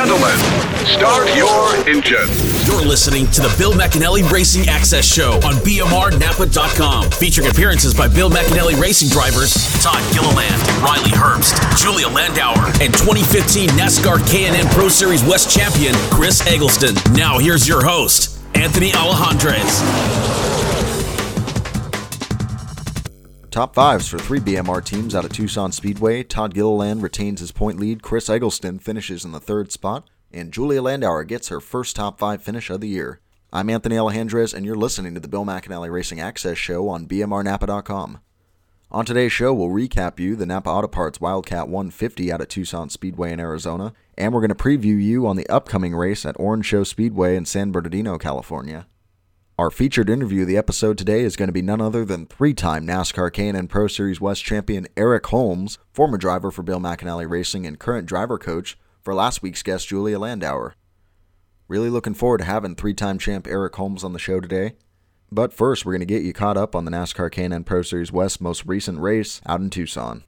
gentlemen, start your engines. You're listening to the Bill McAnally Racing Access Show on BMRNAPA.com, featuring appearances by Bill McAnally racing drivers Todd Gilliland, Riley Herbst, Julia Landauer, and 2015 NASCAR K&N Pro Series West champion Chris Eggleston. Now here's your host, Anthony Alejandrez. Top fives for three BMR teams out of Tucson Speedway. Todd Gilliland retains his point lead. Chris Eggleston finishes in the third spot. And Julia Landauer gets her first top five finish of the year. I'm Anthony Alejandrez, and you're listening to the Bill McAnally Racing Access Show on BMRNAPA.com. On today's show, we'll recap you the Napa Auto Parts Wildcat 150 out of Tucson Speedway in Arizona, and we're going to preview you on the upcoming race at Orange Show Speedway in San Bernardino, California. Our featured interview of the episode today is going to be none other than three-time NASCAR K&N Pro Series West champion Eric Holmes, former driver for Bill McAnally Racing and current driver coach for last week's guest Julia Landauer. Really looking forward to having three-time champ Eric Holmes on the show today. But first, we're going to get you caught up on the NASCAR K&N Pro Series West most recent race out in Tucson.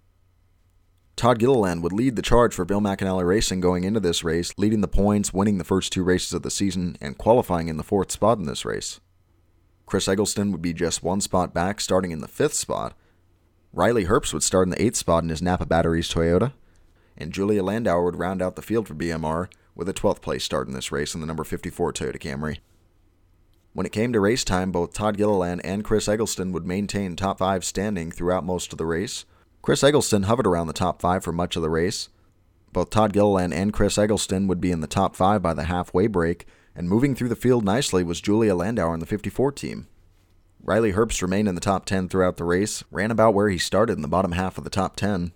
Todd Gilliland would lead the charge for Bill McAnally Racing going into this race, leading the points, winning the first two races of the season, and qualifying in the fourth spot in this race. Chris Eggleston would be just one spot back, starting in the fifth spot. Riley Herbst would start in the eighth spot in his Napa Batteries Toyota. And Julia Landauer would round out the field for BMR with a 12th place start in this race in the number 54 Toyota Camry. When it came to race time, both Todd Gilliland and Chris Eggleston would maintain top five standing throughout most of the race. Chris Eggleston hovered around the top five for much of the race. Both Todd Gilliland and Chris Eggleston would be in the top five by the halfway break, and moving through the field nicely was Julia Landauer in the 54 team. Riley Herbst remained in the top 10 throughout the race, ran about where he started in the bottom half of the top 10.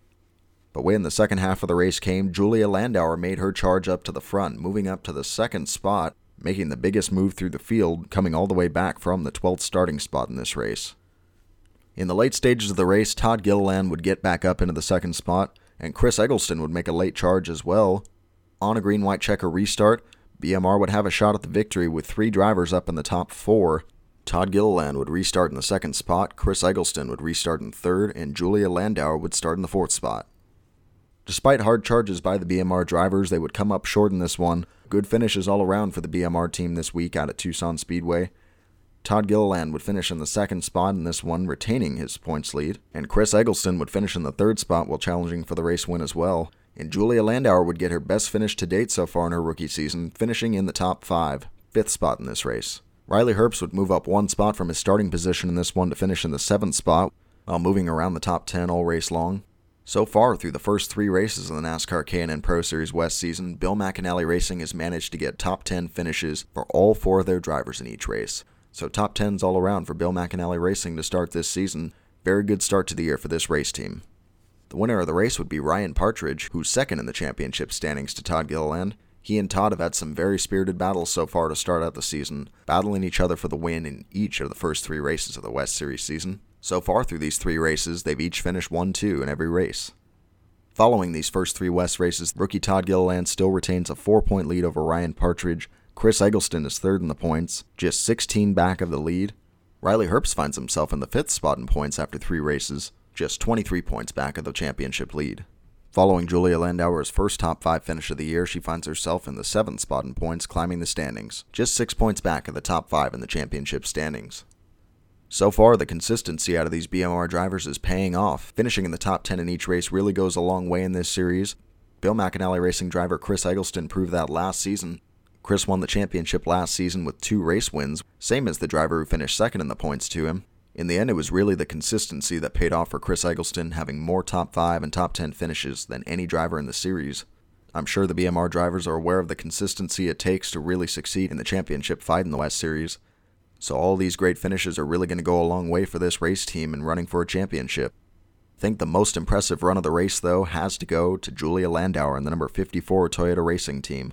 But when the second half of the race came, Julia Landauer made her charge up to the front, moving up to the second spot, making the biggest move through the field, coming all the way back from the 12th starting spot in this race. In the late stages of the race, Todd Gilliland would get back up into the second spot, and Chris Eggleston would make a late charge as well. On a green white checker restart, BMR would have a shot at the victory with three drivers up in the top four. Todd Gilliland would restart in the second spot, Chris Eggleston would restart in third, and Julia Landauer would start in the fourth spot. Despite hard charges by the BMR drivers, they would come up short in this one. Good finishes all around for the BMR team this week out at Tucson Speedway. Todd Gilliland would finish in the second spot in this one, retaining his points lead, and Chris Eggleston would finish in the third spot while challenging for the race win as well and Julia Landauer would get her best finish to date so far in her rookie season, finishing in the top five, fifth spot in this race. Riley Herbst would move up one spot from his starting position in this one to finish in the seventh spot, while moving around the top 10 all race long. So far, through the first three races of the NASCAR K&N Pro Series West season, Bill McAnally Racing has managed to get top 10 finishes for all four of their drivers in each race. So top 10s all around for Bill McAnally Racing to start this season. Very good start to the year for this race team. The winner of the race would be Ryan Partridge, who's second in the championship standings to Todd Gilliland. He and Todd have had some very spirited battles so far to start out the season, battling each other for the win in each of the first three races of the West Series season. So far through these three races, they've each finished 1 2 in every race. Following these first three West races, rookie Todd Gilliland still retains a four point lead over Ryan Partridge. Chris Eggleston is third in the points, just 16 back of the lead. Riley Herbst finds himself in the fifth spot in points after three races just 23 points back of the championship lead. Following Julia Landauer's first top five finish of the year, she finds herself in the seventh spot in points, climbing the standings, just six points back of the top five in the championship standings. So far, the consistency out of these BMR drivers is paying off. Finishing in the top 10 in each race really goes a long way in this series. Bill McAnally Racing driver Chris Eggleston proved that last season. Chris won the championship last season with two race wins, same as the driver who finished second in the points to him. In the end, it was really the consistency that paid off for Chris Eggleston, having more top 5 and top 10 finishes than any driver in the series. I'm sure the BMR drivers are aware of the consistency it takes to really succeed in the championship fight in the West Series. So all these great finishes are really going to go a long way for this race team in running for a championship. I think the most impressive run of the race, though, has to go to Julia Landauer and the number 54 Toyota Racing Team.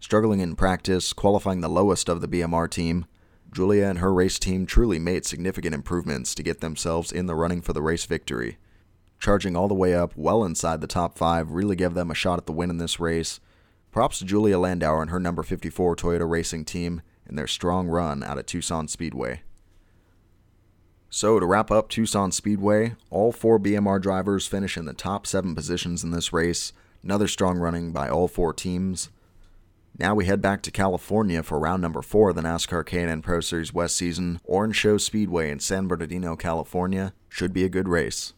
Struggling in practice, qualifying the lowest of the BMR team, Julia and her race team truly made significant improvements to get themselves in the running for the race victory. Charging all the way up well inside the top five really gave them a shot at the win in this race. Props to Julia Landauer and her number 54 Toyota Racing team in their strong run out of Tucson Speedway. So, to wrap up Tucson Speedway, all four BMR drivers finish in the top seven positions in this race. Another strong running by all four teams. Now we head back to California for round number four of the NASCAR K&N Pro Series West season. Orange Show Speedway in San Bernardino, California should be a good race.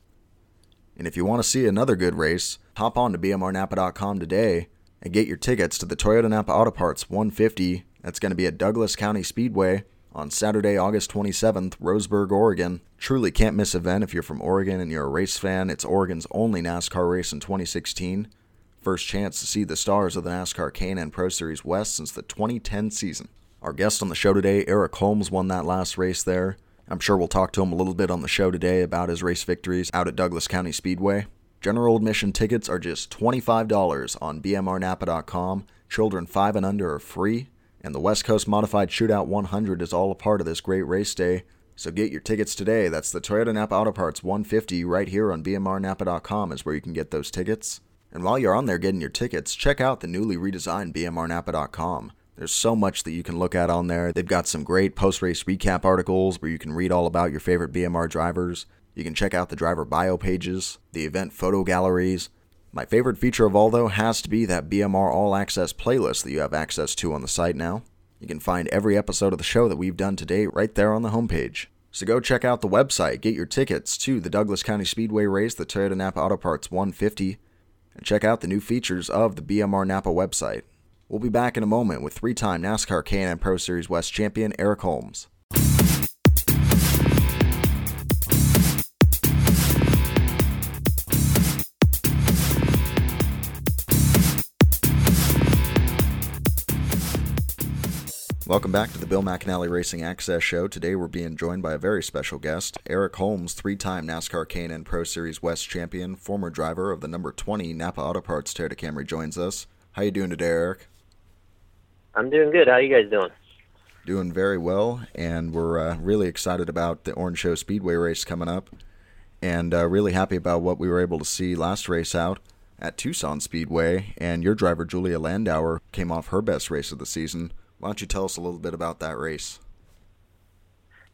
And if you want to see another good race, hop on to bmrnapa.com today and get your tickets to the Toyota Napa Auto Parts 150 that's going to be at Douglas County Speedway on Saturday, August 27th, Roseburg, Oregon. Truly can't miss event if you're from Oregon and you're a race fan. It's Oregon's only NASCAR race in 2016 first chance to see the stars of the NASCAR K&N Pro Series West since the 2010 season. Our guest on the show today, Eric Holmes, won that last race there. I'm sure we'll talk to him a little bit on the show today about his race victories out at Douglas County Speedway. General admission tickets are just $25 on bmrnapa.com. Children 5 and under are free, and the West Coast Modified Shootout 100 is all a part of this great race day. So get your tickets today. That's the Toyota Napa Auto Parts 150 right here on bmrnapa.com is where you can get those tickets. And while you're on there getting your tickets, check out the newly redesigned bmrnapa.com. There's so much that you can look at on there. They've got some great post race recap articles where you can read all about your favorite BMR drivers. You can check out the driver bio pages, the event photo galleries. My favorite feature of all, though, has to be that BMR All Access playlist that you have access to on the site now. You can find every episode of the show that we've done to date right there on the homepage. So go check out the website, get your tickets to the Douglas County Speedway race, the Toyota Napa Auto Parts 150 and check out the new features of the BMR Napa website. We'll be back in a moment with three time NASCAR K&N Pro Series West champion Eric Holmes. Welcome back to the Bill McAnally Racing Access Show. Today we're being joined by a very special guest, Eric Holmes, three-time NASCAR K&N Pro Series West champion, former driver of the number 20 Napa Auto Parts Toyota Camry joins us. How you doing today, Eric? I'm doing good. How you guys doing? Doing very well, and we're uh, really excited about the Orange Show Speedway race coming up, and uh, really happy about what we were able to see last race out at Tucson Speedway. And your driver Julia Landauer came off her best race of the season why don't you tell us a little bit about that race?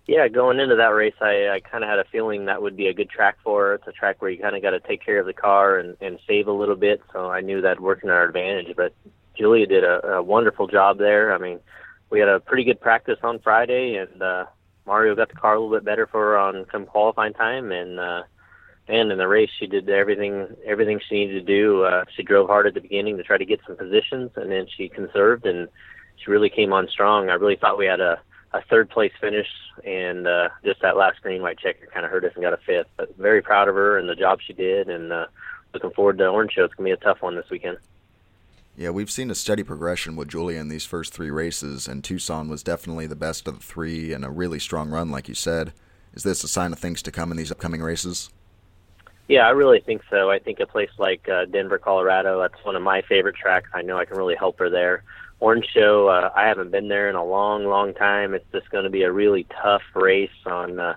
Yeah, going into that race, I, I kind of had a feeling that would be a good track for. It's a track where you kind of got to take care of the car and, and save a little bit, so I knew that'd work in our advantage. But Julia did a, a wonderful job there. I mean, we had a pretty good practice on Friday, and uh, Mario got the car a little bit better for her on some qualifying time, and uh, and in the race she did everything everything she needed to do. Uh, she drove hard at the beginning to try to get some positions, and then she conserved and really came on strong. I really thought we had a, a third place finish, and uh, just that last green white checker kind of hurt us and got a fifth. But very proud of her and the job she did, and uh, looking forward to Orange Show. It's gonna be a tough one this weekend. Yeah, we've seen a steady progression with Julia in these first three races, and Tucson was definitely the best of the three and a really strong run, like you said. Is this a sign of things to come in these upcoming races? Yeah, I really think so. I think a place like uh, Denver, Colorado, that's one of my favorite tracks. I know I can really help her there. Orange Show, uh, I haven't been there in a long, long time. It's just going to be a really tough race on, uh,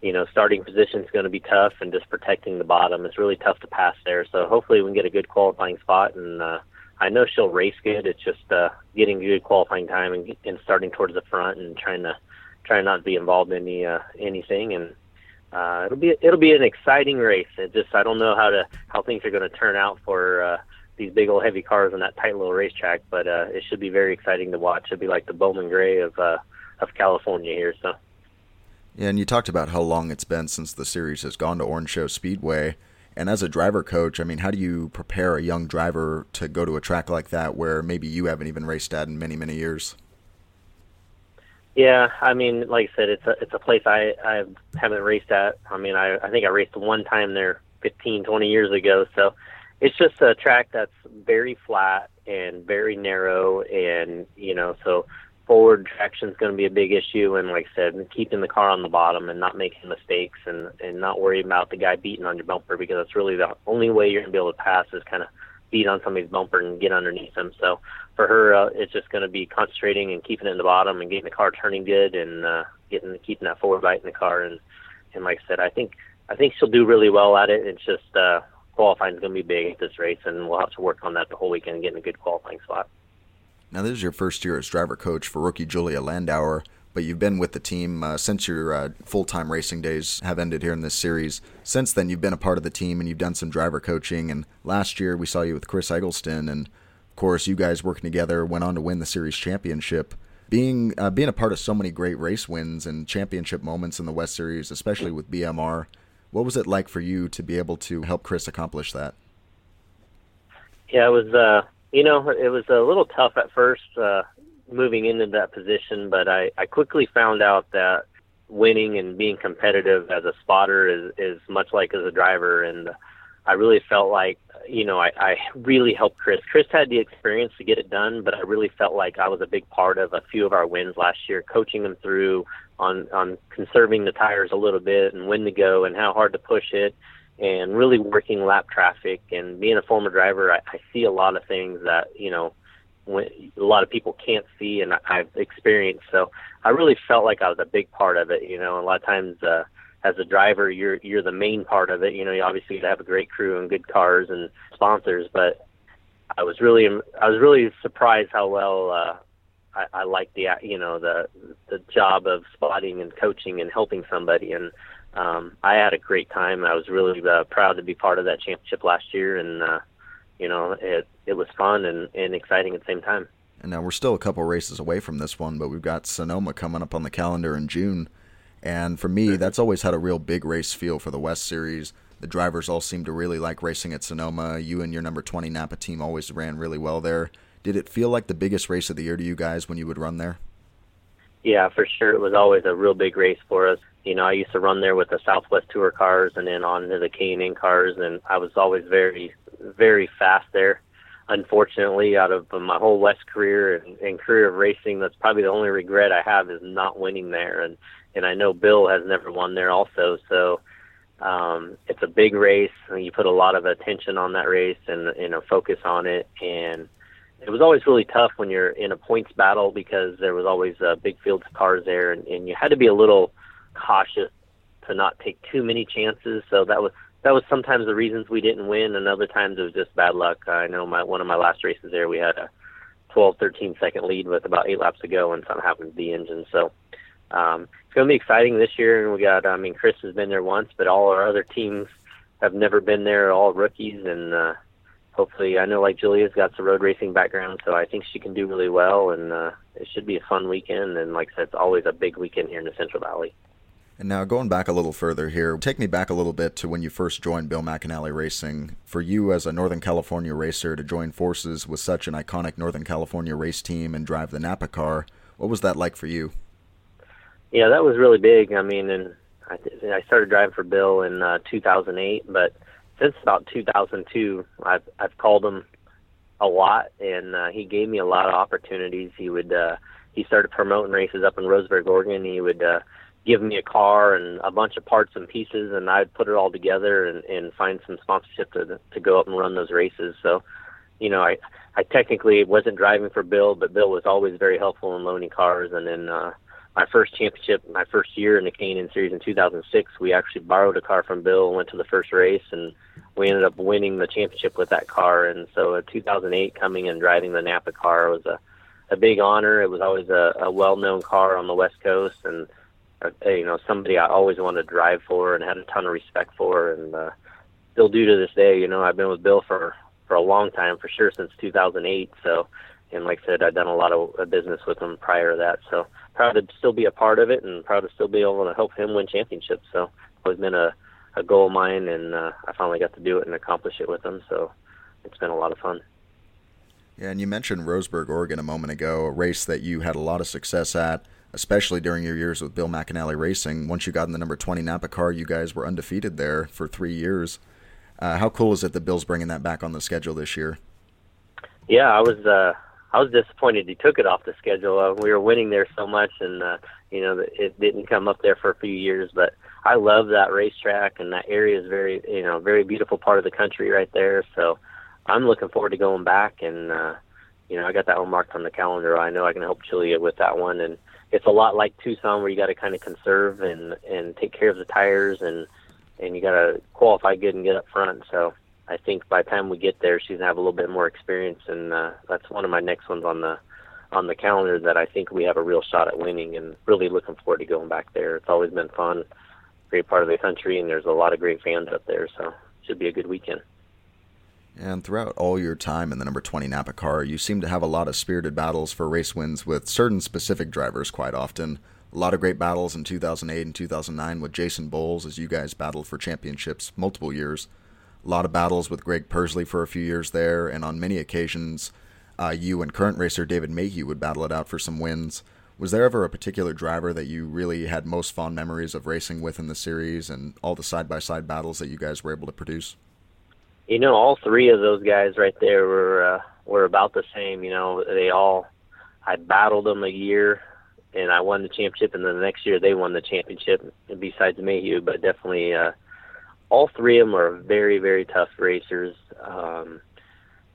you know, starting position is going to be tough and just protecting the bottom. It's really tough to pass there. So hopefully we can get a good qualifying spot. And uh, I know she'll race good. It's just uh, getting good qualifying time and, and starting towards the front and trying to try not to be involved in any uh, anything. And uh, it'll be it'll be an exciting race. It just I don't know how to how things are going to turn out for. Uh, these big old heavy cars on that tight little racetrack. But uh, it should be very exciting to watch. It'll be like the Bowman Gray of uh, of California here. So. Yeah, and you talked about how long it's been since the series has gone to Orange Show Speedway. And as a driver coach, I mean, how do you prepare a young driver to go to a track like that where maybe you haven't even raced at in many, many years? Yeah, I mean, like I said, it's a it's a place I I haven't raced at. I mean, I I think I raced one time there 15, 20 years ago. So it's just a track that's very flat and very narrow, and you know, so forward traction is going to be a big issue. And like I said, keeping the car on the bottom and not making mistakes, and and not worrying about the guy beating on your bumper because that's really the only way you're going to be able to pass is kind of beat on somebody's bumper and get underneath them. So for her, uh, it's just going to be concentrating and keeping it in the bottom and getting the car turning good and uh, getting keeping that forward bite in the car. And and like I said, I think I think she'll do really well at it. It's just uh, qualifying is going to be big at this race, and we'll have to work on that the whole weekend, getting a good qualifying spot. Now, this is your first year as driver coach for rookie Julia Landauer, but you've been with the team uh, since your uh, full time racing days have ended here in this series. Since then, you've been a part of the team and you've done some driver coaching. And last year, we saw you with Chris Eggleston. And of course, you guys working together went on to win the series championship. Being uh, being a part of so many great race wins and championship moments in the West Series, especially with BMR, what was it like for you to be able to help Chris accomplish that? Yeah, it was. Uh, you know, it was a little tough at first uh, moving into that position, but I, I quickly found out that winning and being competitive as a spotter is is much like as a driver, and I really felt like you know I, I really helped Chris. Chris had the experience to get it done, but I really felt like I was a big part of a few of our wins last year, coaching them through on on conserving the tires a little bit and when to go and how hard to push it and really working lap traffic and being a former driver I, I see a lot of things that you know when, a lot of people can't see and I've experienced. So I really felt like I was a big part of it you know a lot of times uh as a driver you're you're the main part of it. You know you obviously have a great crew and good cars and sponsors but I was really I was really surprised how well uh I, I like the you know the the job of spotting and coaching and helping somebody and um, I had a great time. I was really uh, proud to be part of that championship last year, and uh, you know it it was fun and, and exciting at the same time. And now we're still a couple races away from this one, but we've got Sonoma coming up on the calendar in June. And for me, that's always had a real big race feel for the West Series. The drivers all seem to really like racing at Sonoma. You and your number 20 Napa team always ran really well there. Did it feel like the biggest race of the year to you guys when you would run there? Yeah, for sure. It was always a real big race for us. You know, I used to run there with the Southwest Tour cars and then on to the K&N cars, and I was always very, very fast there. Unfortunately, out of my whole West career and, and career of racing, that's probably the only regret I have is not winning there. And and I know Bill has never won there also, so um, it's a big race. And you put a lot of attention on that race and you know focus on it, and it was always really tough when you're in a points battle because there was always a big field of cars there, and, and you had to be a little cautious to not take too many chances. So that was that was sometimes the reasons we didn't win, and other times it was just bad luck. I know my one of my last races there, we had a 12, 13 second lead with about eight laps to go, and something happened to the engine. So um, it's going to be exciting this year, and we got. I mean, Chris has been there once, but all our other teams have never been there. All rookies, and uh, hopefully, I know like Julia's got some road racing background, so I think she can do really well, and uh, it should be a fun weekend. And like I said, it's always a big weekend here in the Central Valley. And now going back a little further here, take me back a little bit to when you first joined Bill McAnally Racing. For you as a Northern California racer to join forces with such an iconic Northern California race team and drive the Napa car, what was that like for you? Yeah, that was really big. I mean, and I, I started driving for Bill in uh, 2008, but since about 2002, I've I've called him a lot, and uh, he gave me a lot of opportunities. He would uh, he started promoting races up in Roseburg, Oregon. He would uh, give me a car and a bunch of parts and pieces, and I'd put it all together and, and find some sponsorship to to go up and run those races. So, you know, I I technically wasn't driving for Bill, but Bill was always very helpful in loaning cars. And then uh, my first championship, my first year in the K&N Series in 2006, we actually borrowed a car from Bill and went to the first race, and we ended up winning the championship with that car. And so, in 2008, coming and driving the Napa car was a a big honor. It was always a, a well-known car on the West Coast, and uh, you know somebody I always wanted to drive for and had a ton of respect for, and uh, still do to this day. You know, I've been with Bill for for a long time, for sure since 2008. So, and like I said, I've done a lot of business with him prior to that. So proud to still be a part of it, and proud to still be able to help him win championships. So always been a a goal of mine, and uh, I finally got to do it and accomplish it with him. So it's been a lot of fun. Yeah, and you mentioned Roseburg, Oregon a moment ago, a race that you had a lot of success at especially during your years with Bill McAnally Racing. Once you got in the number 20 Napa car, you guys were undefeated there for three years. Uh, how cool is it that Bill's bringing that back on the schedule this year? Yeah, I was uh, I was disappointed he took it off the schedule. Uh, we were winning there so much, and uh, you know it didn't come up there for a few years. But I love that racetrack, and that area is very you know very beautiful part of the country right there. So I'm looking forward to going back, and uh, you know I got that one marked on the calendar. I know I can help Julia with that one, and it's a lot like Tucson where you got to kind of conserve and and take care of the tires and and you got to qualify good and get up front. So I think by the time we get there, she's gonna have a little bit more experience, and uh, that's one of my next ones on the on the calendar that I think we have a real shot at winning, and really looking forward to going back there. It's always been fun, great part of the country, and there's a lot of great fans up there, so should be a good weekend. And throughout all your time in the number 20 Napa car, you seem to have a lot of spirited battles for race wins with certain specific drivers quite often. A lot of great battles in 2008 and 2009 with Jason Bowles as you guys battled for championships multiple years. A lot of battles with Greg Pursley for a few years there, and on many occasions, uh, you and current racer David Mayhew would battle it out for some wins. Was there ever a particular driver that you really had most fond memories of racing with in the series and all the side by side battles that you guys were able to produce? You know, all three of those guys right there were uh, were about the same. You know, they all I battled them a year and I won the championship, and then the next year they won the championship. Besides Mayhew, but definitely uh, all three of them are very very tough racers. Um,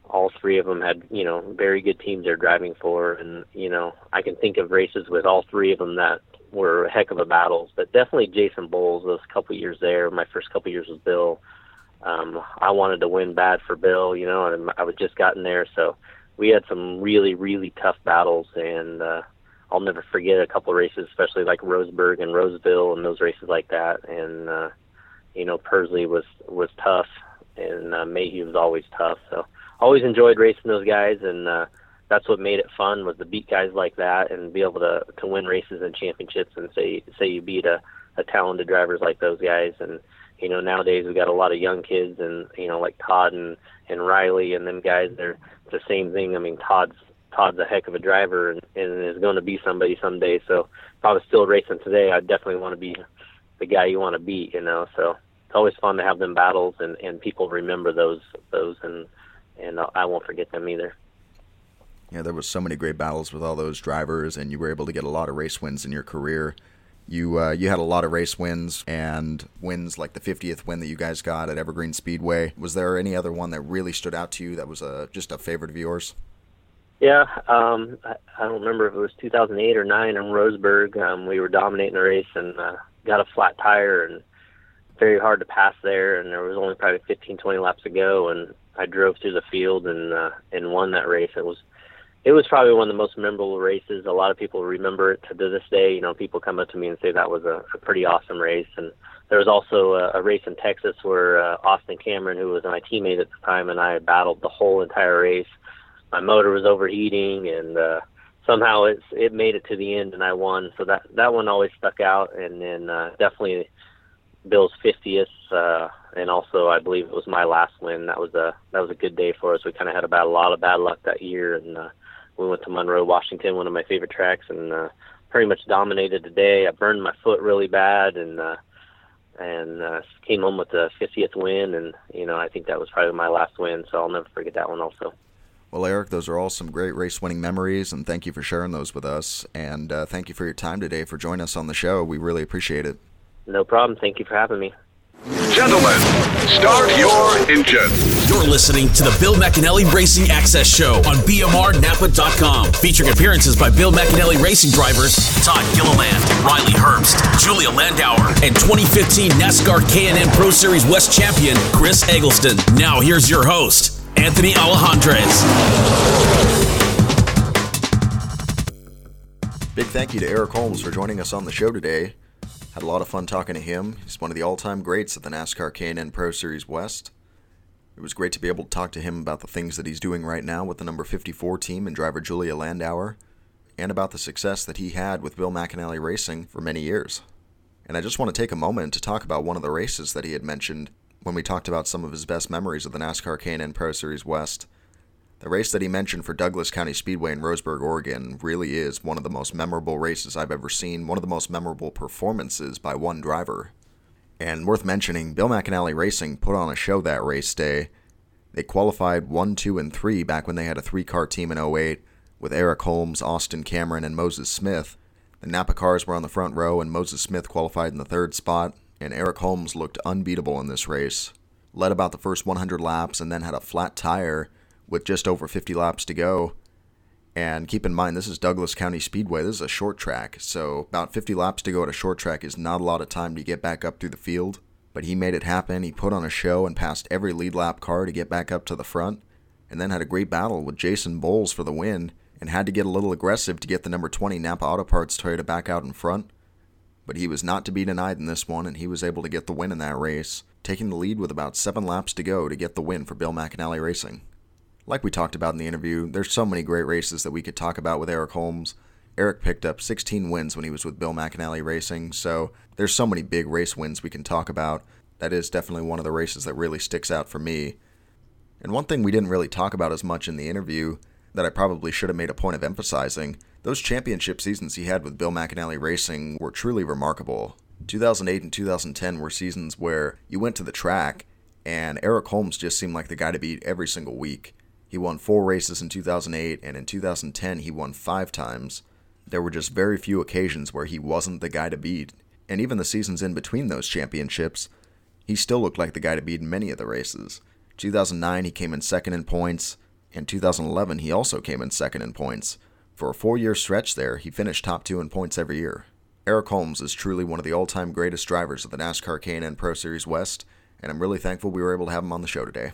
all three of them had you know very good teams they're driving for, and you know I can think of races with all three of them that were a heck of a battles. But definitely Jason Bowles those couple years there. My first couple years with Bill um, I wanted to win bad for Bill, you know, and I was just gotten there, so we had some really, really tough battles, and uh, I'll never forget a couple of races, especially like Roseburg and Roseville and those races like that. And uh, you know, Pursley was was tough, and uh, Mayhew was always tough. So always enjoyed racing those guys, and uh, that's what made it fun was to beat guys like that and be able to to win races and championships, and say say you beat a, a talented drivers like those guys, and you know nowadays we got a lot of young kids and you know like Todd and and Riley and them guys they're the same thing. I mean Todd's Todd's a heck of a driver and, and is going to be somebody someday. So if I was still racing today I'd definitely want to be the guy you want to beat you know so it's always fun to have them battles and and people remember those those and and I won't forget them either yeah there was so many great battles with all those drivers and you were able to get a lot of race wins in your career you uh, you had a lot of race wins and wins like the 50th win that you guys got at Evergreen Speedway. Was there any other one that really stood out to you that was a just a favorite of yours? Yeah, um, I, I don't remember if it was 2008 or nine in Roseburg. Um, we were dominating the race and uh, got a flat tire and very hard to pass there. And there was only probably 15, 20 laps to go, and I drove through the field and uh, and won that race. It was it was probably one of the most memorable races. A lot of people remember it to this day. You know, people come up to me and say that was a, a pretty awesome race. And there was also a, a race in Texas where uh, Austin Cameron, who was my teammate at the time, and I battled the whole entire race. My motor was overheating, and uh, somehow it's it made it to the end, and I won. So that that one always stuck out. And then uh, definitely Bill's 50th, uh, and also I believe it was my last win. That was a that was a good day for us. We kind of had about a lot of bad luck that year, and uh, we went to Monroe, Washington, one of my favorite tracks, and uh, pretty much dominated the day. I burned my foot really bad, and uh, and uh, came home with the 50th win, and you know I think that was probably my last win, so I'll never forget that one also. Well, Eric, those are all some great race winning memories, and thank you for sharing those with us. And uh, thank you for your time today for joining us on the show. We really appreciate it. No problem. Thank you for having me. Gentlemen, start your engine. You're listening to the Bill McAnally Racing Access Show on BMRNAPA.com, featuring appearances by Bill McAnally racing drivers Todd Gilliland, Riley Herbst, Julia Landauer, and 2015 NASCAR K&N Pro Series West champion Chris Eggleston. Now here's your host, Anthony Alejandrez. Big thank you to Eric Holmes for joining us on the show today. Had a lot of fun talking to him. He's one of the all-time greats at the NASCAR K&N Pro Series West. It was great to be able to talk to him about the things that he's doing right now with the number 54 team and driver Julia Landauer, and about the success that he had with Bill McAnally Racing for many years. And I just want to take a moment to talk about one of the races that he had mentioned when we talked about some of his best memories of the NASCAR K&N Pro Series West. The race that he mentioned for Douglas County Speedway in Roseburg, Oregon, really is one of the most memorable races I've ever seen, one of the most memorable performances by one driver. And worth mentioning, Bill McAnally Racing put on a show that race day. They qualified 1, 2, and 3 back when they had a three car team in 08 with Eric Holmes, Austin Cameron, and Moses Smith. The Napa cars were on the front row, and Moses Smith qualified in the third spot, and Eric Holmes looked unbeatable in this race. Led about the first 100 laps and then had a flat tire with just over 50 laps to go. And keep in mind, this is Douglas County Speedway. This is a short track, so about 50 laps to go at a short track is not a lot of time to get back up through the field. But he made it happen. He put on a show and passed every lead lap car to get back up to the front, and then had a great battle with Jason Bowles for the win, and had to get a little aggressive to get the number 20 Napa Auto Parts Toyota back out in front. But he was not to be denied in this one, and he was able to get the win in that race. taking the lead with about seven laps to go to get the win for Bill McAnally Racing. Like we talked about in the interview, there's so many great races that we could talk about with Eric Holmes. Eric picked up 16 wins when he was with Bill McAnally Racing, so there's so many big race wins we can talk about. That is definitely one of the races that really sticks out for me. And one thing we didn't really talk about as much in the interview that I probably should have made a point of emphasizing those championship seasons he had with Bill McAnally Racing were truly remarkable. 2008 and 2010 were seasons where you went to the track and Eric Holmes just seemed like the guy to beat every single week. He won four races in 2008, and in 2010, he won five times. There were just very few occasions where he wasn't the guy to beat, and even the seasons in between those championships, he still looked like the guy to beat in many of the races. 2009, he came in second in points, and 2011, he also came in second in points. For a four year stretch there, he finished top two in points every year. Eric Holmes is truly one of the all time greatest drivers of the NASCAR K&N Pro Series West, and I'm really thankful we were able to have him on the show today.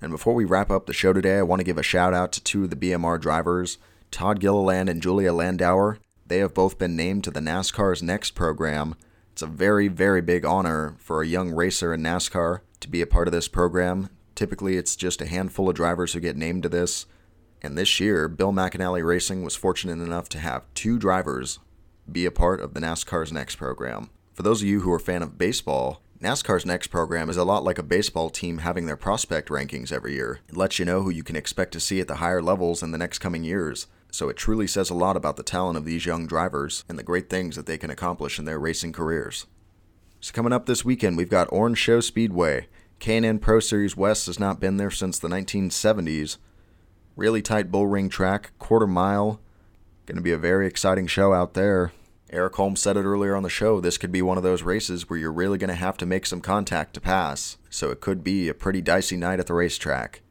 And before we wrap up the show today, I want to give a shout out to two of the BMR drivers, Todd Gilliland and Julia Landauer. They have both been named to the NASCAR's Next program. It's a very, very big honor for a young racer in NASCAR to be a part of this program. Typically, it's just a handful of drivers who get named to this. And this year, Bill McAnally Racing was fortunate enough to have two drivers be a part of the NASCAR's Next program. For those of you who are a fan of baseball, NASCAR's next program is a lot like a baseball team having their prospect rankings every year. It lets you know who you can expect to see at the higher levels in the next coming years. So it truly says a lot about the talent of these young drivers and the great things that they can accomplish in their racing careers. So coming up this weekend, we've got Orange Show Speedway. K&N Pro Series West has not been there since the 1970s. Really tight bull ring track, quarter mile. Going to be a very exciting show out there. Eric Holmes said it earlier on the show, this could be one of those races where you're really going to have to make some contact to pass, so it could be a pretty dicey night at the racetrack.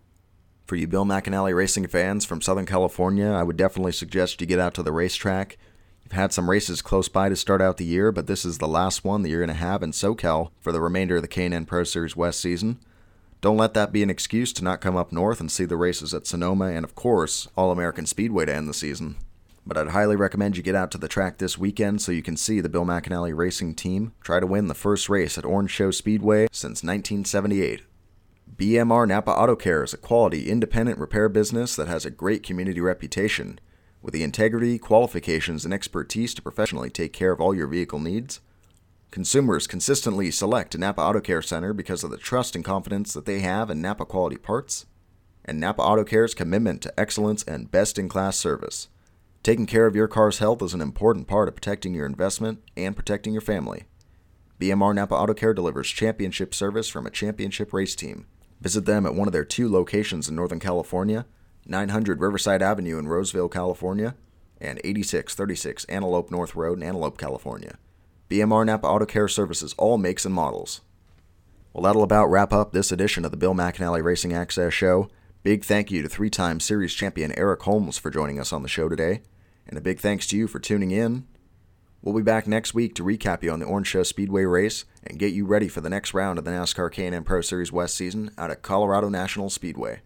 For you Bill McAnally racing fans from Southern California, I would definitely suggest you get out to the racetrack. You've had some races close by to start out the year, but this is the last one that you're going to have in SoCal for the remainder of the K&N Pro Series West season. Don't let that be an excuse to not come up north and see the races at Sonoma and, of course, All American Speedway to end the season but I'd highly recommend you get out to the track this weekend so you can see the Bill McAnally racing team try to win the first race at Orange Show Speedway since 1978. BMR Napa Auto Care is a quality, independent repair business that has a great community reputation. With the integrity, qualifications, and expertise to professionally take care of all your vehicle needs, consumers consistently select a Napa Auto Care Center because of the trust and confidence that they have in Napa quality parts, and Napa Auto Care's commitment to excellence and best in class service. Taking care of your car's health is an important part of protecting your investment and protecting your family. BMR Napa Auto Care delivers championship service from a championship race team. Visit them at one of their two locations in Northern California 900 Riverside Avenue in Roseville, California, and 8636 Antelope North Road in Antelope, California. BMR Napa Auto Care services all makes and models. Well, that'll about wrap up this edition of the Bill McAnally Racing Access Show. Big thank you to three time series champion Eric Holmes for joining us on the show today. And a big thanks to you for tuning in. We'll be back next week to recap you on the Orange Show Speedway race and get you ready for the next round of the NASCAR K&N Pro Series West season out at Colorado National Speedway.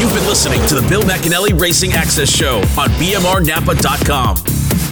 You've been listening to the Bill McAnally Racing Access Show on BMRNapa.com.